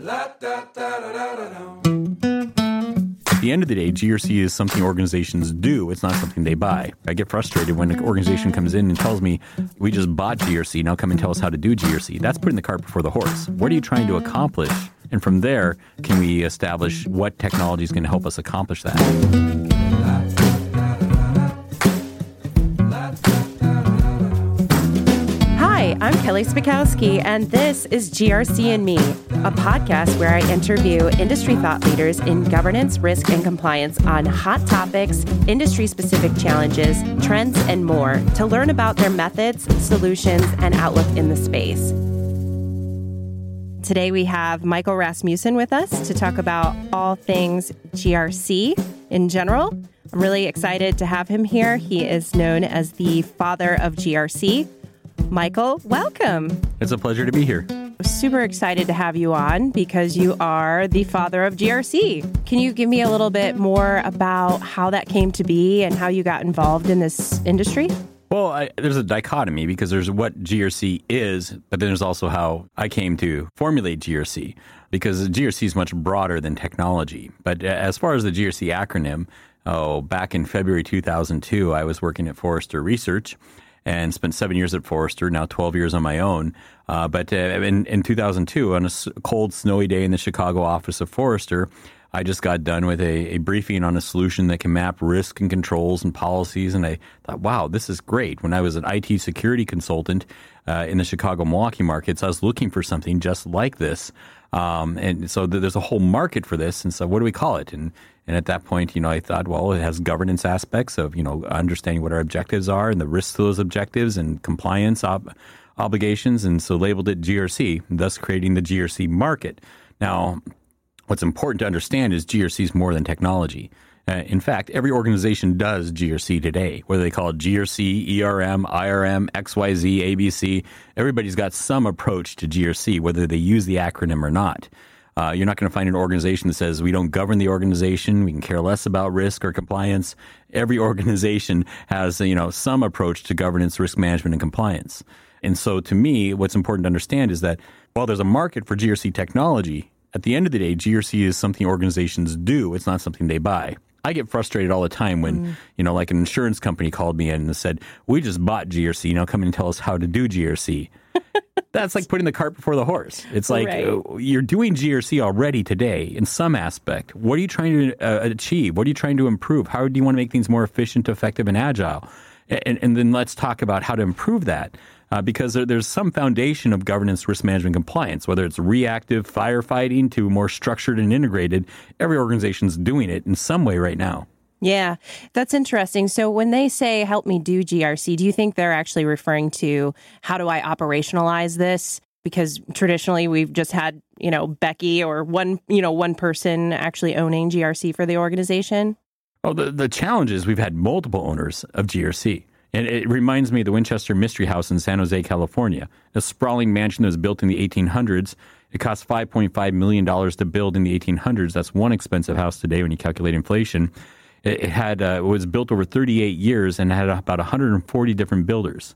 At the end of the day, GRC is something organizations do. It's not something they buy. I get frustrated when an organization comes in and tells me, we just bought GRC, now come and tell us how to do GRC. That's putting the cart before the horse. What are you trying to accomplish? And from there, can we establish what technology is going to help us accomplish that? I'm Kelly Spikowski, and this is GRC and Me, a podcast where I interview industry thought leaders in governance, risk, and compliance on hot topics, industry specific challenges, trends, and more to learn about their methods, solutions, and outlook in the space. Today we have Michael Rasmussen with us to talk about all things GRC in general. I'm really excited to have him here. He is known as the father of GRC. Michael, welcome. It's a pleasure to be here. Super excited to have you on because you are the father of GRC. Can you give me a little bit more about how that came to be and how you got involved in this industry? Well, I, there's a dichotomy because there's what GRC is, but then there's also how I came to formulate GRC because GRC is much broader than technology. But as far as the GRC acronym, oh, back in February 2002, I was working at Forrester Research and spent seven years at Forrester, now 12 years on my own. Uh, but uh, in, in 2002, on a cold, snowy day in the Chicago office of Forrester, I just got done with a, a, briefing on a solution that can map risk and controls and policies. And I thought, wow, this is great. When I was an IT security consultant uh, in the Chicago Milwaukee markets, I was looking for something just like this. Um, and so th- there's a whole market for this. And so what do we call it? And and at that point, you know, I thought, well, it has governance aspects of, you know, understanding what our objectives are and the risks to those objectives and compliance ob- obligations. And so labeled it GRC, thus creating the GRC market. Now, what's important to understand is GRC is more than technology. Uh, in fact, every organization does GRC today, whether they call it GRC, ERM, IRM, XYZ, ABC. Everybody's got some approach to GRC, whether they use the acronym or not. Uh, you're not going to find an organization that says we don't govern the organization, we can care less about risk or compliance. Every organization has you know some approach to governance, risk management, and compliance. And so, to me, what's important to understand is that while there's a market for GRC technology, at the end of the day, GRC is something organizations do. It's not something they buy. I get frustrated all the time when, mm. you know, like an insurance company called me in and said, We just bought GRC. You now come and tell us how to do GRC. That's like putting the cart before the horse. It's like right. uh, you're doing GRC already today in some aspect. What are you trying to uh, achieve? What are you trying to improve? How do you want to make things more efficient, effective, and agile? And, and then let's talk about how to improve that. Uh, because there, there's some foundation of governance, risk management, compliance, whether it's reactive firefighting to more structured and integrated. Every organization's doing it in some way right now. Yeah, that's interesting. So when they say help me do GRC, do you think they're actually referring to how do I operationalize this? Because traditionally we've just had, you know, Becky or one, you know, one person actually owning GRC for the organization. Oh, the, the challenge is we've had multiple owners of GRC. And it reminds me of the Winchester Mystery House in San Jose, California, a sprawling mansion that was built in the 1800s. It cost $5.5 million to build in the 1800s. That's one expensive house today when you calculate inflation. It, had uh, it was built over 38 years and had about 140 different builders.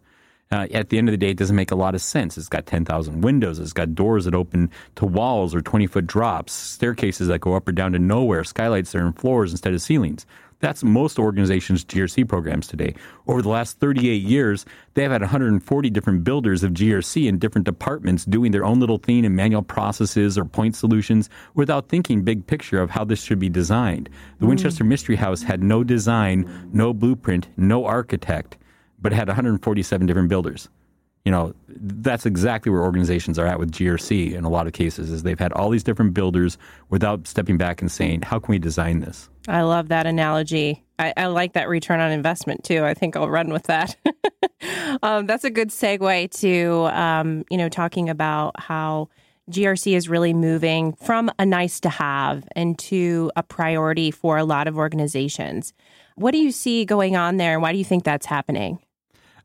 Uh, at the end of the day, it doesn't make a lot of sense. It's got 10,000 windows. It's got doors that open to walls or 20 foot drops, staircases that go up or down to nowhere, skylights that are in floors instead of ceilings. That's most organizations' GRC programs today. Over the last 38 years, they've had 140 different builders of GRC in different departments doing their own little thing in manual processes or point solutions without thinking big picture of how this should be designed. The. Winchester Mystery House had no design, no blueprint, no architect, but had 147 different builders you know that's exactly where organizations are at with GRC in a lot of cases is they've had all these different builders without stepping back and saying how can we design this I love that analogy. I, I, like that return on investment too. I think I'll run with that. um, that's a good segue to um, you know talking about how GRC is really moving from a nice to have into a priority for a lot of organizations. What do you see going on there, and why do you think that's happening?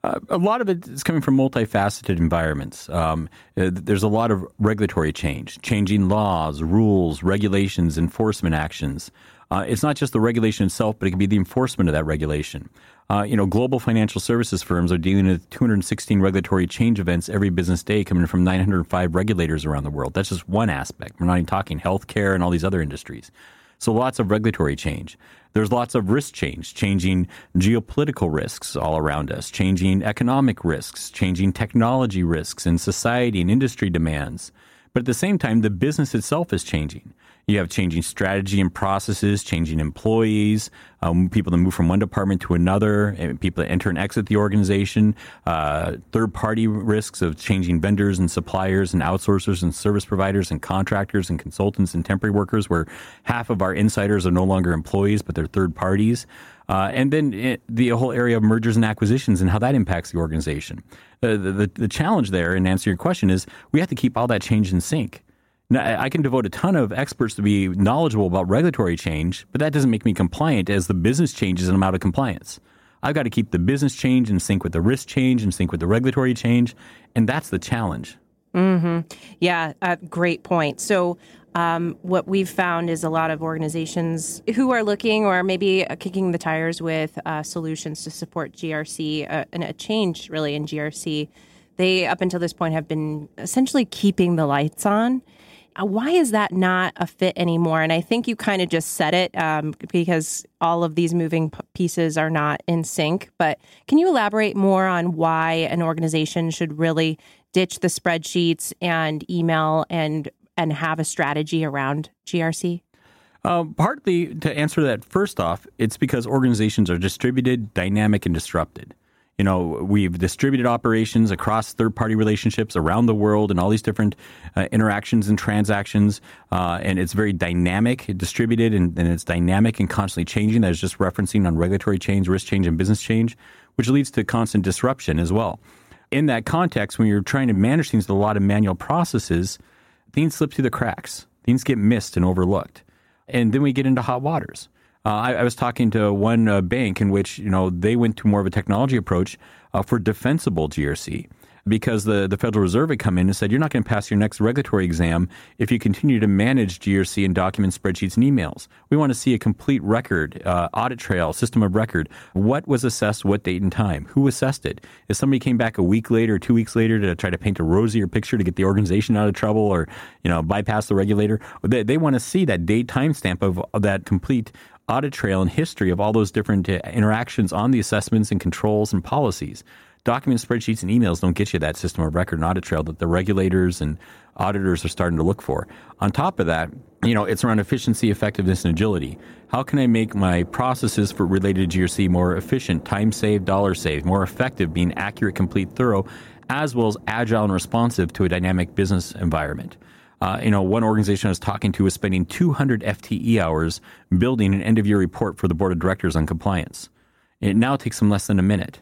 Uh, a lot of it is coming from multifaceted environments. Um, uh, there's a lot of regulatory change, changing laws, rules, regulations, enforcement actions. Uh, it's not just the regulation itself, but it can be the enforcement of that regulation. Uh, you know, global financial services firms are dealing with 216 regulatory change events every business day coming from 905 regulators around the world. That's just one aspect. We're not even talking healthcare and all these other industries. So lots of regulatory change. There's lots of risk change, changing geopolitical risks all around us, changing economic risks, changing technology risks in society and industry demands. But at the same time, the business itself is changing. You have changing strategy and processes, changing employees, um, people that move from one department to another, people that enter and exit the organization, uh, third party risks of changing vendors and suppliers and outsourcers and service providers and contractors and consultants and temporary workers, where half of our insiders are no longer employees, but they're third parties. Uh, and then it, the whole area of mergers and acquisitions and how that impacts the organization. the, the, the challenge there, in answer your question, is we have to keep all that change in sync. Now, I can devote a ton of experts to be knowledgeable about regulatory change, but that doesn't make me compliant as the business changes and I'm out of compliance. I've got to keep the business change in sync with the risk change, in sync with the regulatory change, and that's the challenge. Mm-hmm. Yeah, uh, great point. So, um, what we've found is a lot of organizations who are looking or maybe uh, kicking the tires with uh, solutions to support GRC uh, and a change really in GRC. They, up until this point, have been essentially keeping the lights on why is that not a fit anymore? And I think you kind of just said it um, because all of these moving pieces are not in sync. But can you elaborate more on why an organization should really ditch the spreadsheets and email and and have a strategy around GRC? Uh, partly to answer that, first off, it's because organizations are distributed, dynamic, and disrupted. You know, we've distributed operations across third party relationships around the world and all these different uh, interactions and transactions. Uh, and it's very dynamic, distributed, and, and, it's dynamic and constantly changing. That is just referencing on regulatory change, risk change, and business change, which leads to constant disruption as well. In that context, when you're trying to manage things with a lot of manual processes, things slip through the cracks, things get missed and overlooked. And then we get into hot waters. Uh, I, I, was talking to one uh, bank in which you know they went to more of a technology approach uh, for defensible GRC because the, the Federal Reserve had come in and said, you're not going to pass your next regulatory exam if you continue to manage GRC and document spreadsheets and emails. We want to see a complete record, uh, audit trail, system of record. What was assessed, what date and time? Who assessed it? If somebody came back a week later, two weeks later to try to paint a rosier picture to get the organization out of trouble or, you know, bypass the regulator, they, they want to see that date timestamp of that complete audit trail and history of all those different uh, interactions on the assessments and controls and policies documents, spreadsheets, and emails don't get you that system of record and audit trail that the regulators and auditors are starting to look for. On top of that, you know, it's around efficiency, effectiveness, and agility. How can I make my processes for related to GRC more efficient, time saved, dollar saved, more effective, being accurate, complete, thorough, as well as agile and responsive to a dynamic business environment? Uh, you know, one organization I was talking to was spending 200 FTE hours building an end of year report for the board of directors on compliance. It now takes them less than a minute.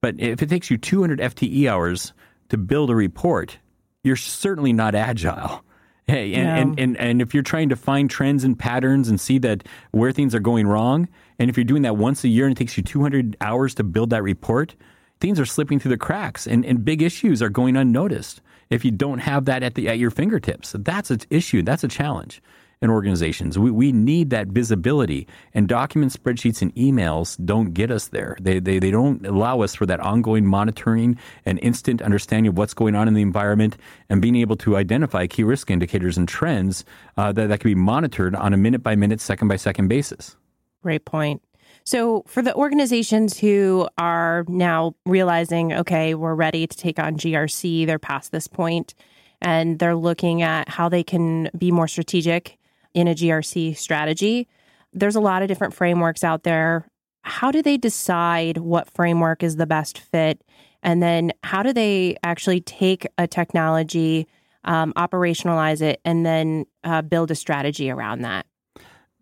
But if it takes you 200 FTE hours to build a report, you're certainly not agile. Hey, and, and, and, and if you're trying to find trends and patterns and see that where things are going wrong, and if you're doing that once a year and it takes you 200 hours to build that report, things are slipping through the cracks and, and big issues are going unnoticed if you don't have that at the at your fingertips. That's an issue. That's a challenge in organizations. We, we need that visibility, and document spreadsheets and emails don't get us there. They, they, they don't allow us for that ongoing monitoring and instant understanding of what's going on in the environment and being able to identify key risk indicators and trends uh, that, that can be monitored on a minute by minute, second by second basis. Great point. So, for the organizations who are now realizing, okay, we're ready to take on GRC, they're past this point, and they're looking at how they can be more strategic in a GRC strategy. There's a lot of different frameworks out there. How do they decide what framework is the best fit? And then how do they actually take a technology, um, operationalize it, and then uh, build a strategy around that?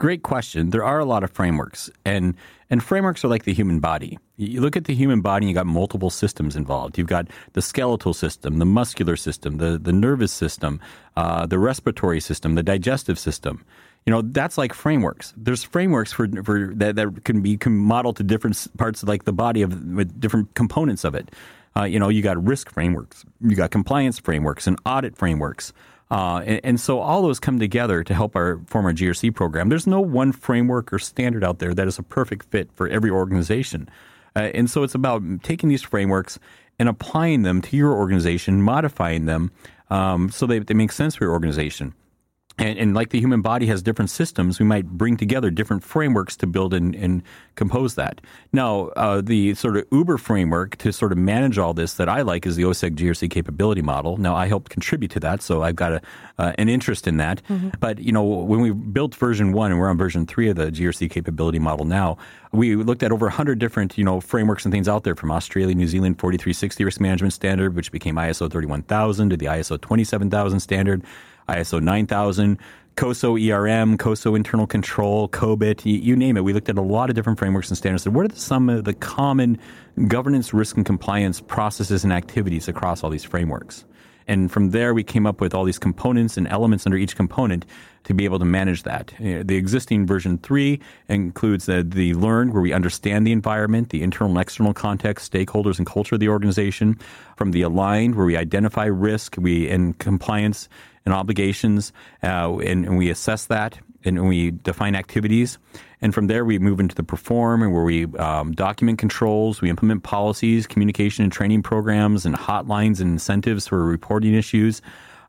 Great question. There are a lot of frameworks, and and frameworks are like the human body. You look at the human body, and you got multiple systems involved. You've got the skeletal system, the muscular system, the the nervous system, uh, the respiratory system, the digestive system. you know that's like frameworks there's frameworks for, for that, that can be can to different parts of like the body of with different components of it uh, you know you got risk frameworks you got compliance frameworks and audit frameworks uh, and, and, so all those come together to help our former GRC program. There's no one framework or standard out there that is a perfect fit for every organization. Uh, and so it's about taking these frameworks and applying them to your organization, modifying them um, so they, they make sense for your organization. And, and, like the human body has different systems, we might bring together different frameworks to build and, and compose that. Now, uh, the sort of Uber framework to sort of manage all this that I like is the OCEG GRC capability model. Now, I helped contribute to that, so I've got a, uh, an interest in that. Mm-hmm. But, you know, when we built version one and we're on version three of the GRC capability model now, we looked at over 100 different, you know, frameworks and things out there from Australia, New Zealand 4360 risk management standard, which became ISO 31000 to the ISO 27000 standard. ISO 9000, COSO ERM, COSO internal control, COBIT, you, you, name it. We looked at a lot of different frameworks and standards. So what are the, some of the common governance, risk, and compliance processes and activities across all these frameworks? And from there, we came up with all these components and elements under each component to be able to manage that. The existing version 3 includes the, the learn, where we understand the environment, the internal and external context, stakeholders, and culture of the organization. From the aligned, where we identify risk, we in compliance and obligations, uh, and, and, we assess that and we define activities. And from there, we move into the perform, and where we um, document controls, we implement policies, communication and training programs, and hotlines and incentives for reporting issues,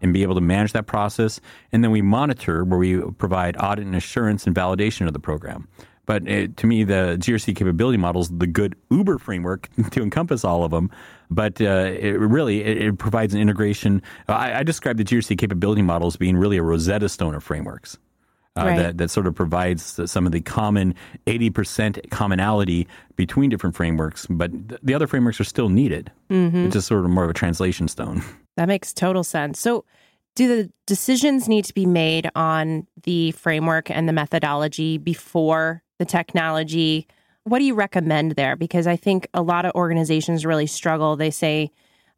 and be able to manage that process. And then we monitor, where we provide audit and assurance and validation of the program. But it, to me, the GRC capability model is the good Uber framework to encompass all of them. But uh, it really it, it, provides an integration. I, I describe the GRC capability model as being really a Rosetta Stone of frameworks. Uh, right. that, that sort of provides some of the common 80% commonality between different frameworks, but the other frameworks are still needed. Mm-hmm. It's just sort of more of a translation stone. That makes total sense. So, do the decisions need to be made on the framework and the methodology before the technology. What do you recommend there? Because I think a lot of organizations really struggle. They say,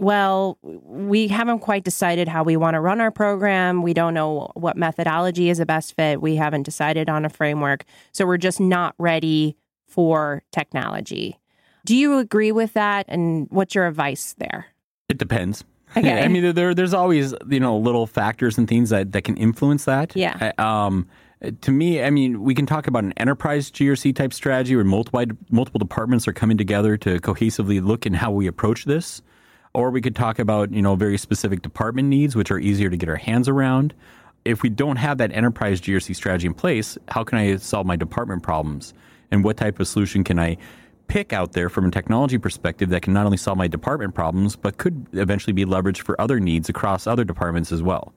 well, we haven't quite decided how we want to run our program. We don't know what methodology is the best fit. We haven't decided on a framework. So we're just not ready for technology. Do you agree with that? And what's your advice there? It depends. Okay. I mean, there, there's always, you know, little factors and things that, that can influence that. Yeah. Um, to me, I mean, we can talk about an enterprise GRC type strategy where multiple multiple departments are coming together to cohesively look in how we approach this, or we could talk about you know very specific department needs, which are easier to get our hands around. If we don't have that enterprise GRC strategy in place, how can I solve my department problems? And what type of solution can I pick out there from a technology perspective that can not only solve my department problems, but could eventually be leveraged for other needs across other departments as well?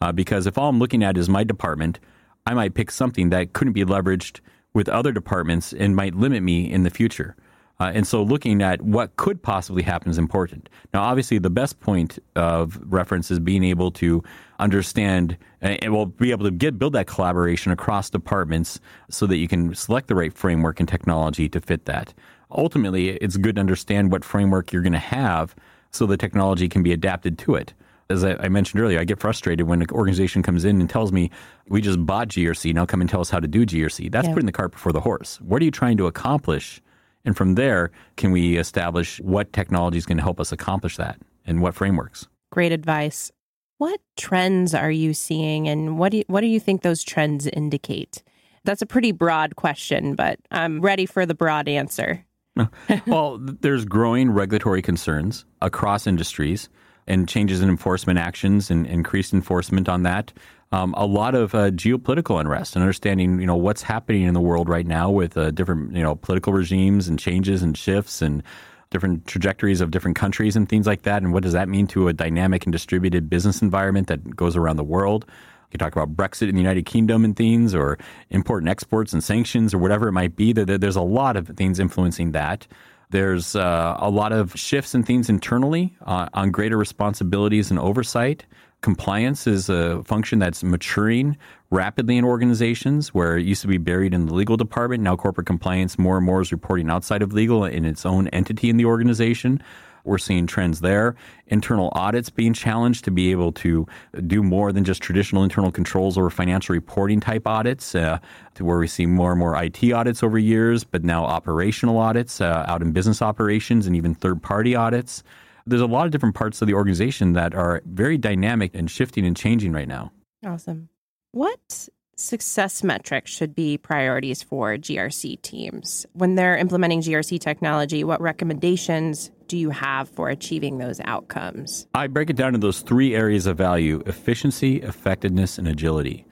Uh, because if all I'm looking at is my department, I might pick something that couldn't be leveraged with other departments and might limit me in the future. Uh, and so looking at what could possibly happen is important. Now, obviously, the best point of reference is being able to understand and will be able to get build that collaboration across departments so that you can select the right framework and technology to fit that. Ultimately, it's good to understand what framework you're going to have so the technology can be adapted to it as I, I, mentioned earlier, I get frustrated when an organization comes in and tells me, we just bought GRC, now come and tell us how to do GRC. That's yeah. putting the cart before the horse. What are you trying to accomplish? And from there, can we establish what technology is going to help us accomplish that and what frameworks? Great advice. What trends are you seeing and what do you, what do you think those trends indicate? That's a pretty broad question, but I'm ready for the broad answer. well, there's growing regulatory concerns across industries and changes in enforcement actions and increased enforcement on that. Um, a lot of uh, geopolitical unrest and understanding, you know, what's happening in the world right now with uh, different, you know, political regimes and changes and shifts and different trajectories of different countries and things like that. And what does that mean to a dynamic and distributed business environment that goes around the world? You can talk about Brexit in the United Kingdom and things, or import and exports and sanctions, or whatever it might be. There's a lot of things influencing that. There's uh, a lot of shifts and things internally uh, on greater responsibilities and oversight. Compliance is a function that's maturing rapidly in organizations where it used to be buried in the legal department. Now, corporate compliance more and more is reporting outside of legal in its own entity in the organization. We're seeing trends there. Internal audits being challenged to be able to do more than just traditional internal controls or financial reporting type audits, uh, to where we see more and more IT audits over years, but now operational audits uh, out in business operations and even third party audits. There's a lot of different parts of the organization that are very dynamic and shifting and changing right now. Awesome. What success metrics should be priorities for GRC teams? When they're implementing GRC technology, what recommendations do you have for achieving those outcomes? I break it down into those three areas of value efficiency, effectiveness, and agility.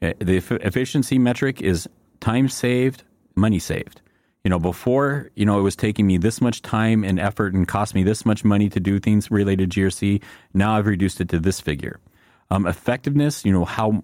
Uh, the efficiency metric is time saved, money saved. You know, before, you know, it was taking me this much time and effort and cost me this much money to do things related to GRC. Now I've reduced it to this figure. Um, effectiveness, you know, how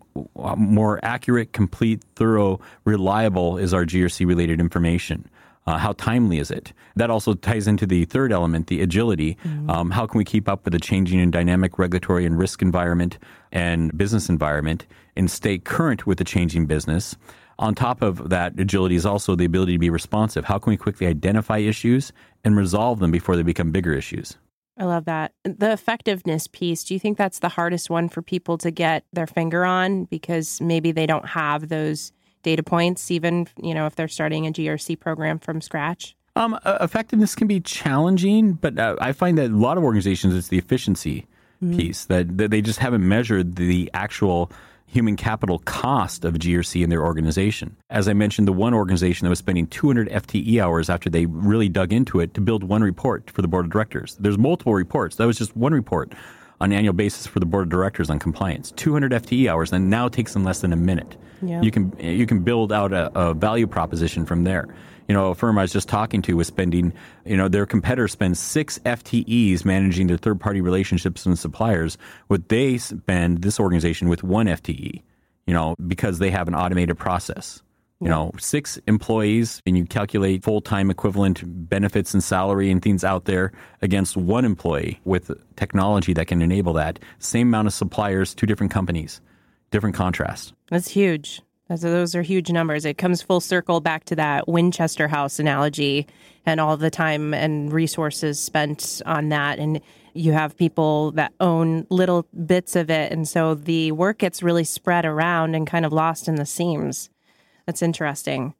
more accurate, complete, thorough, reliable is our GRC related information? Uh, how timely is it? That also ties into the third element, the agility. Mm-hmm. Um, how can we keep up with the changing and dynamic regulatory and risk environment and business environment and stay current with the changing business? On top of that, agility is also the ability to be responsive. How can we quickly identify issues and resolve them before they become bigger issues? I love that. The effectiveness piece, do you think that's the hardest one for people to get their finger on because maybe they don't have those data points even, you know, if they're starting a GRC program from scratch? Um, effectiveness can be challenging, but uh, I find that a lot of organizations it's the efficiency mm-hmm. piece that, that they just haven't measured the actual human capital cost of GRC in their organization. As I mentioned, the one organization that was spending 200 FTE hours after they really dug into it to build one report for the board of directors. There's multiple reports. That was just one report on an annual basis for the board of directors on compliance. 200 FTE hours, and now takes them less than a minute. Yeah. You can you can build out a, a value proposition from there you know, a firm I was just talking to was spending, you know, their competitor spends six FTEs managing their third party relationships and suppliers. What they spend, this organization, with one FTE, you know, because they have an automated process. You know, six employees, and you calculate full time equivalent benefits and salary and things out there against one employee with technology that can enable that. Same amount of suppliers, two different companies, different contrast. That's huge. So those are huge numbers. It comes full circle back to that Winchester House analogy and all the time and resources spent on that. And you have people that own little bits of it. And so the work gets really spread around and kind of lost in the seams. That's interesting.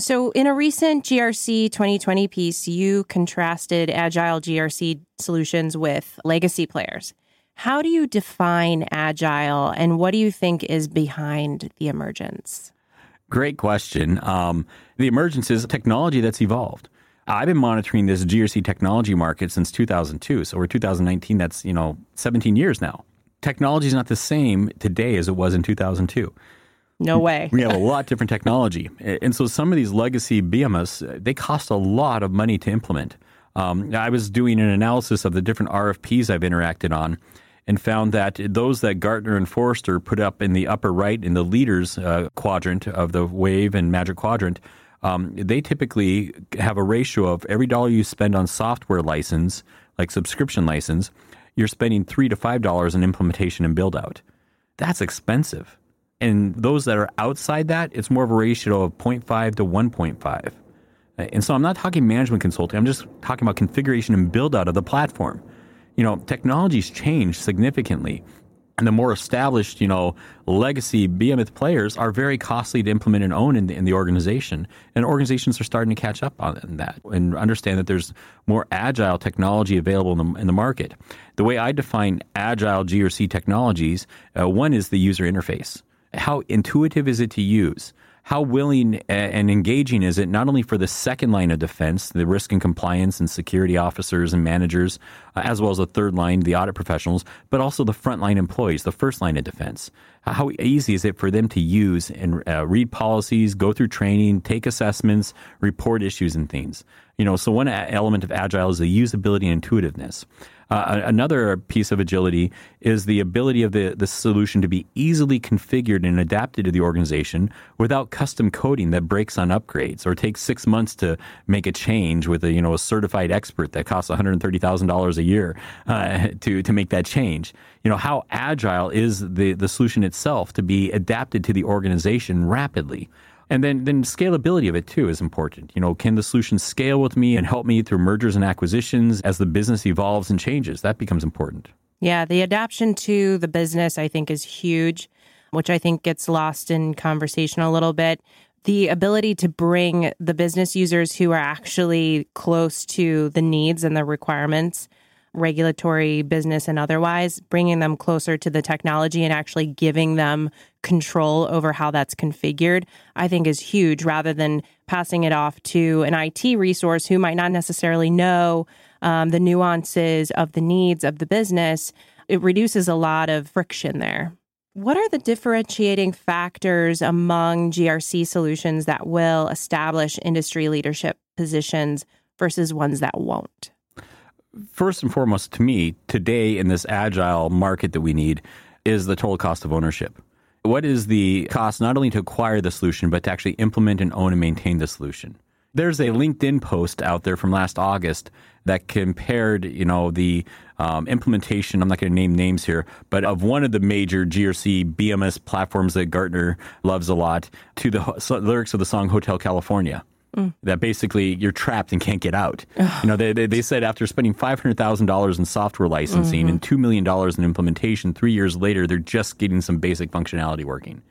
So, in a recent GRC 2020 piece, you contrasted agile GRC solutions with legacy players. How do you define agile and what do you think is behind the emergence? Great question. Um, the emergence is technology that's evolved. I've been monitoring this GRC technology market since 2002. So we're 2019. That's, you know, 17 years now. Technology is not the same today as it was in 2002. No way. we have a lot different technology. And so some of these legacy BMS, they cost a lot of money to implement. Um, I was doing an analysis of the different RFPs I've interacted on and found that those that Gartner and Forrester put up in the upper right in the leaders uh, quadrant of the Wave and Magic Quadrant, um, they typically have a ratio of every dollar you spend on software license, like subscription license, you're spending three to five dollars in implementation and build out. That's expensive. And those that are outside that, it's more of a ratio of 0.5 to 1.5. And so I'm not talking management consulting, I'm just talking about configuration and build out of the platform you know, technology's changed significantly. And the more established, you know, legacy BMS players are very costly to implement and own in the, in the organization. And organizations are starting to catch up on that and understand that there's more agile technology available in the, in the market. The way I define agile GRC technologies, uh, one is the user interface. How intuitive is it to use? How willing and engaging is it not only for the second line of defense, the risk and compliance and security officers and managers, uh, as well as the third line, the audit professionals, but also the frontline employees, the first line of defense? How easy is it for them to use and uh, read policies, go through training, take assessments, report issues and things? You know, so one element of agile is the usability and intuitiveness. Uh, another piece of agility is the ability of the, the solution to be easily configured and adapted to the organization without custom coding that breaks on upgrades or takes six months to make a change with a you know a certified expert that costs one hundred thirty thousand dollars a year uh, to to make that change. You know how agile is the the solution itself to be adapted to the organization rapidly. And then, then scalability of it too is important. You know, can the solution scale with me and help me through mergers and acquisitions as the business evolves and changes? That becomes important. Yeah, the adaptation to the business, I think, is huge, which I think gets lost in conversation a little bit. The ability to bring the business users who are actually close to the needs and the requirements, regulatory, business, and otherwise, bringing them closer to the technology and actually giving them control over how that's configured, I think is huge rather than passing it off to an IT resource who might not necessarily know um, the nuances of the needs of the business, it reduces a lot of friction there. What are the differentiating factors among GRC solutions that will establish industry leadership positions versus ones that won't? First and foremost, to me, today in this agile market that we need is the total cost of ownership. What is the cost not only to acquire the solution, but to actually implement and own and maintain the solution? There's a LinkedIn post out there from last August that compared, you know, the um, implementation. I'm not going to name names here, but of one of the major GRC BMS platforms that Gartner loves a lot to the so, lyrics of the song Hotel California. Mm. That basically you're trapped and can't get out. You know, they, they, they, said after spending five hundred thousand dollars in software licensing mm-hmm. and two million dollars in implementation, three years later they're just getting some basic functionality working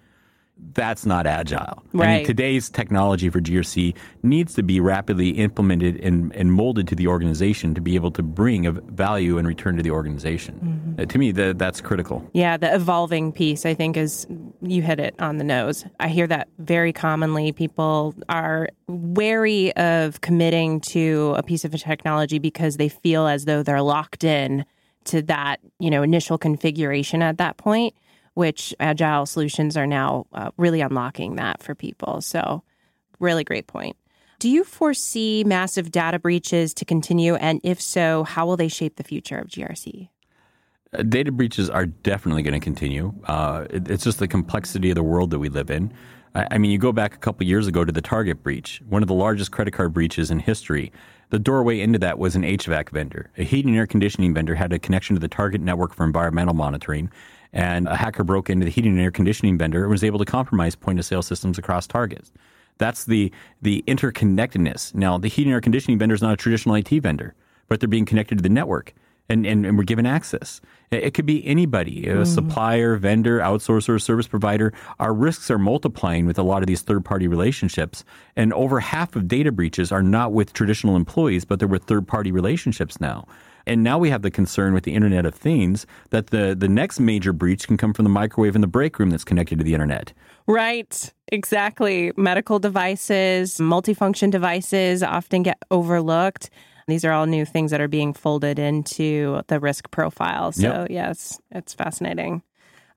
that's not agile. Right. I mean, today's technology for GRC needs to be rapidly implemented and, and molded to the organization to be able to bring a value and return to the organization. Mm-hmm. Uh, to me, the, that's critical. Yeah, the evolving piece, I think, is you hit it on the nose. I hear that very commonly. People are wary of committing to a piece of technology because they feel as though they're locked in to that, you know, initial configuration at that point which agile solutions are now uh, really unlocking that for people. So, really great point. Do you foresee massive data breaches to continue? And if so, how will they shape the future of GRC? Uh, data breaches are definitely going to continue. Uh, it, it's just the complexity of the world that we live in. I, I mean, you go back a couple years ago to the Target breach, one of the largest credit card breaches in history. The doorway into that was an HVAC vendor. A heating and air conditioning vendor had a connection to the Target network for environmental monitoring and a hacker broke into the heating and air conditioning vendor and was able to compromise point of sale systems across targets. That's the the interconnectedness. Now, the heating and air conditioning vendor is not a traditional IT vendor, but they're being connected to the network. And, and, and we're given access. It, could be anybody, a mm. supplier, vendor, outsourcer, service provider. Our risks are multiplying with a lot of these third party relationships. And over half of data breaches are not with traditional employees, but they're with third party relationships now. And now we have the concern with the Internet of Things that the, the next major breach can come from the microwave in the break room that's connected to the Internet. Right, exactly. Medical devices, multifunction devices often get overlooked. These are all new things that are being folded into the risk profile. So, yep. yes, it's fascinating.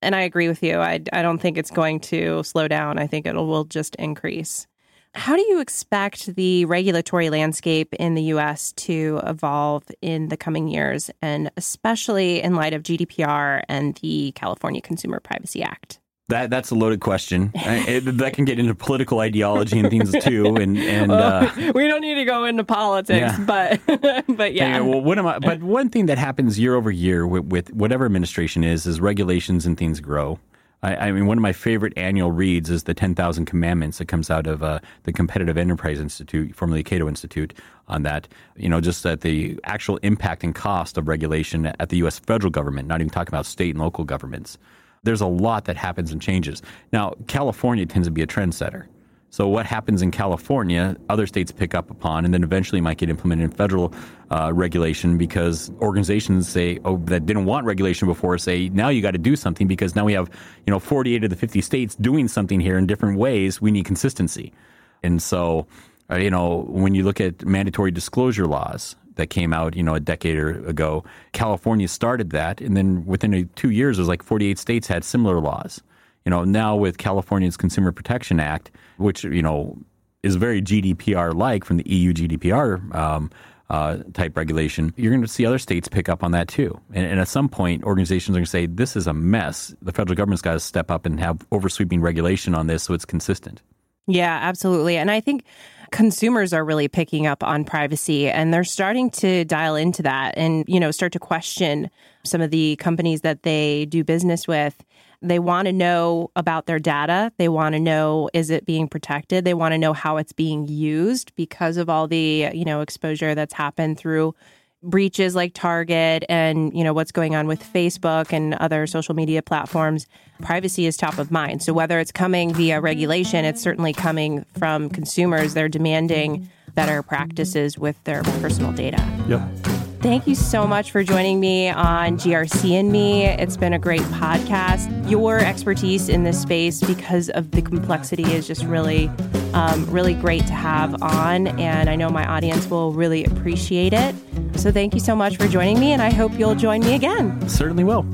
And I agree with you. I, I don't think it's going to slow down. I think it will just increase. How do you expect the regulatory landscape in the US to evolve in the coming years, and especially in light of GDPR and the California Consumer Privacy Act? That that's a loaded question. it, that can get into political ideology and things too. And and uh, we don't need to go into politics, yeah. but but yeah. Anyway, well, what am I? But one thing that happens year over year with, with whatever administration is is regulations and things grow. I, I, mean, one of my favorite annual reads is the 10,000 Commandments that comes out of uh, the Competitive Enterprise Institute, formerly Cato Institute, on that. You know, just at the actual impact and cost of regulation at the U.S. federal government, not even talking about state and local governments. There's a lot that happens and changes. Now, California tends to be a trendsetter. So what happens in California, other states pick up upon, and then eventually might get implemented in federal uh, regulation because organizations say, oh, that didn't want regulation before, say now you got to do something because now we have you know 48 of the 50 states doing something here in different ways. We need consistency, and so uh, you know when you look at mandatory disclosure laws that came out, you know, a decade or ago. California started that, and then within two years, it was like 48 states had similar laws. You know, now with California's Consumer Protection Act, which you know is very GDPR-like from the EU GDPR um, uh, type regulation, you're going to see other states pick up on that too. And, and at some point, organizations are going to say, "This is a mess. The federal government's got to step up and have oversweeping regulation on this so it's consistent." Yeah, absolutely. And I think consumers are really picking up on privacy and they're starting to dial into that and, you know, start to question some of the companies that they do business with They want to know about their data. They want to know is it being protected? They want to know how it's being used because of all the, you know, exposure that's happened through breaches like Target and, you know, what's going on with Facebook and other social media platforms. Privacy is top of mind. So whether it's coming via regulation, it's certainly coming from consumers. They're demanding better practices with their personal data. Yep. Thank you so much for joining me on GRC and Me. It's been a great podcast. Your expertise in this space, because of the complexity, is just really, um, really great to have on. And I know my audience will really appreciate it. So thank you so much for joining me, and I hope you'll join me again. Certainly will.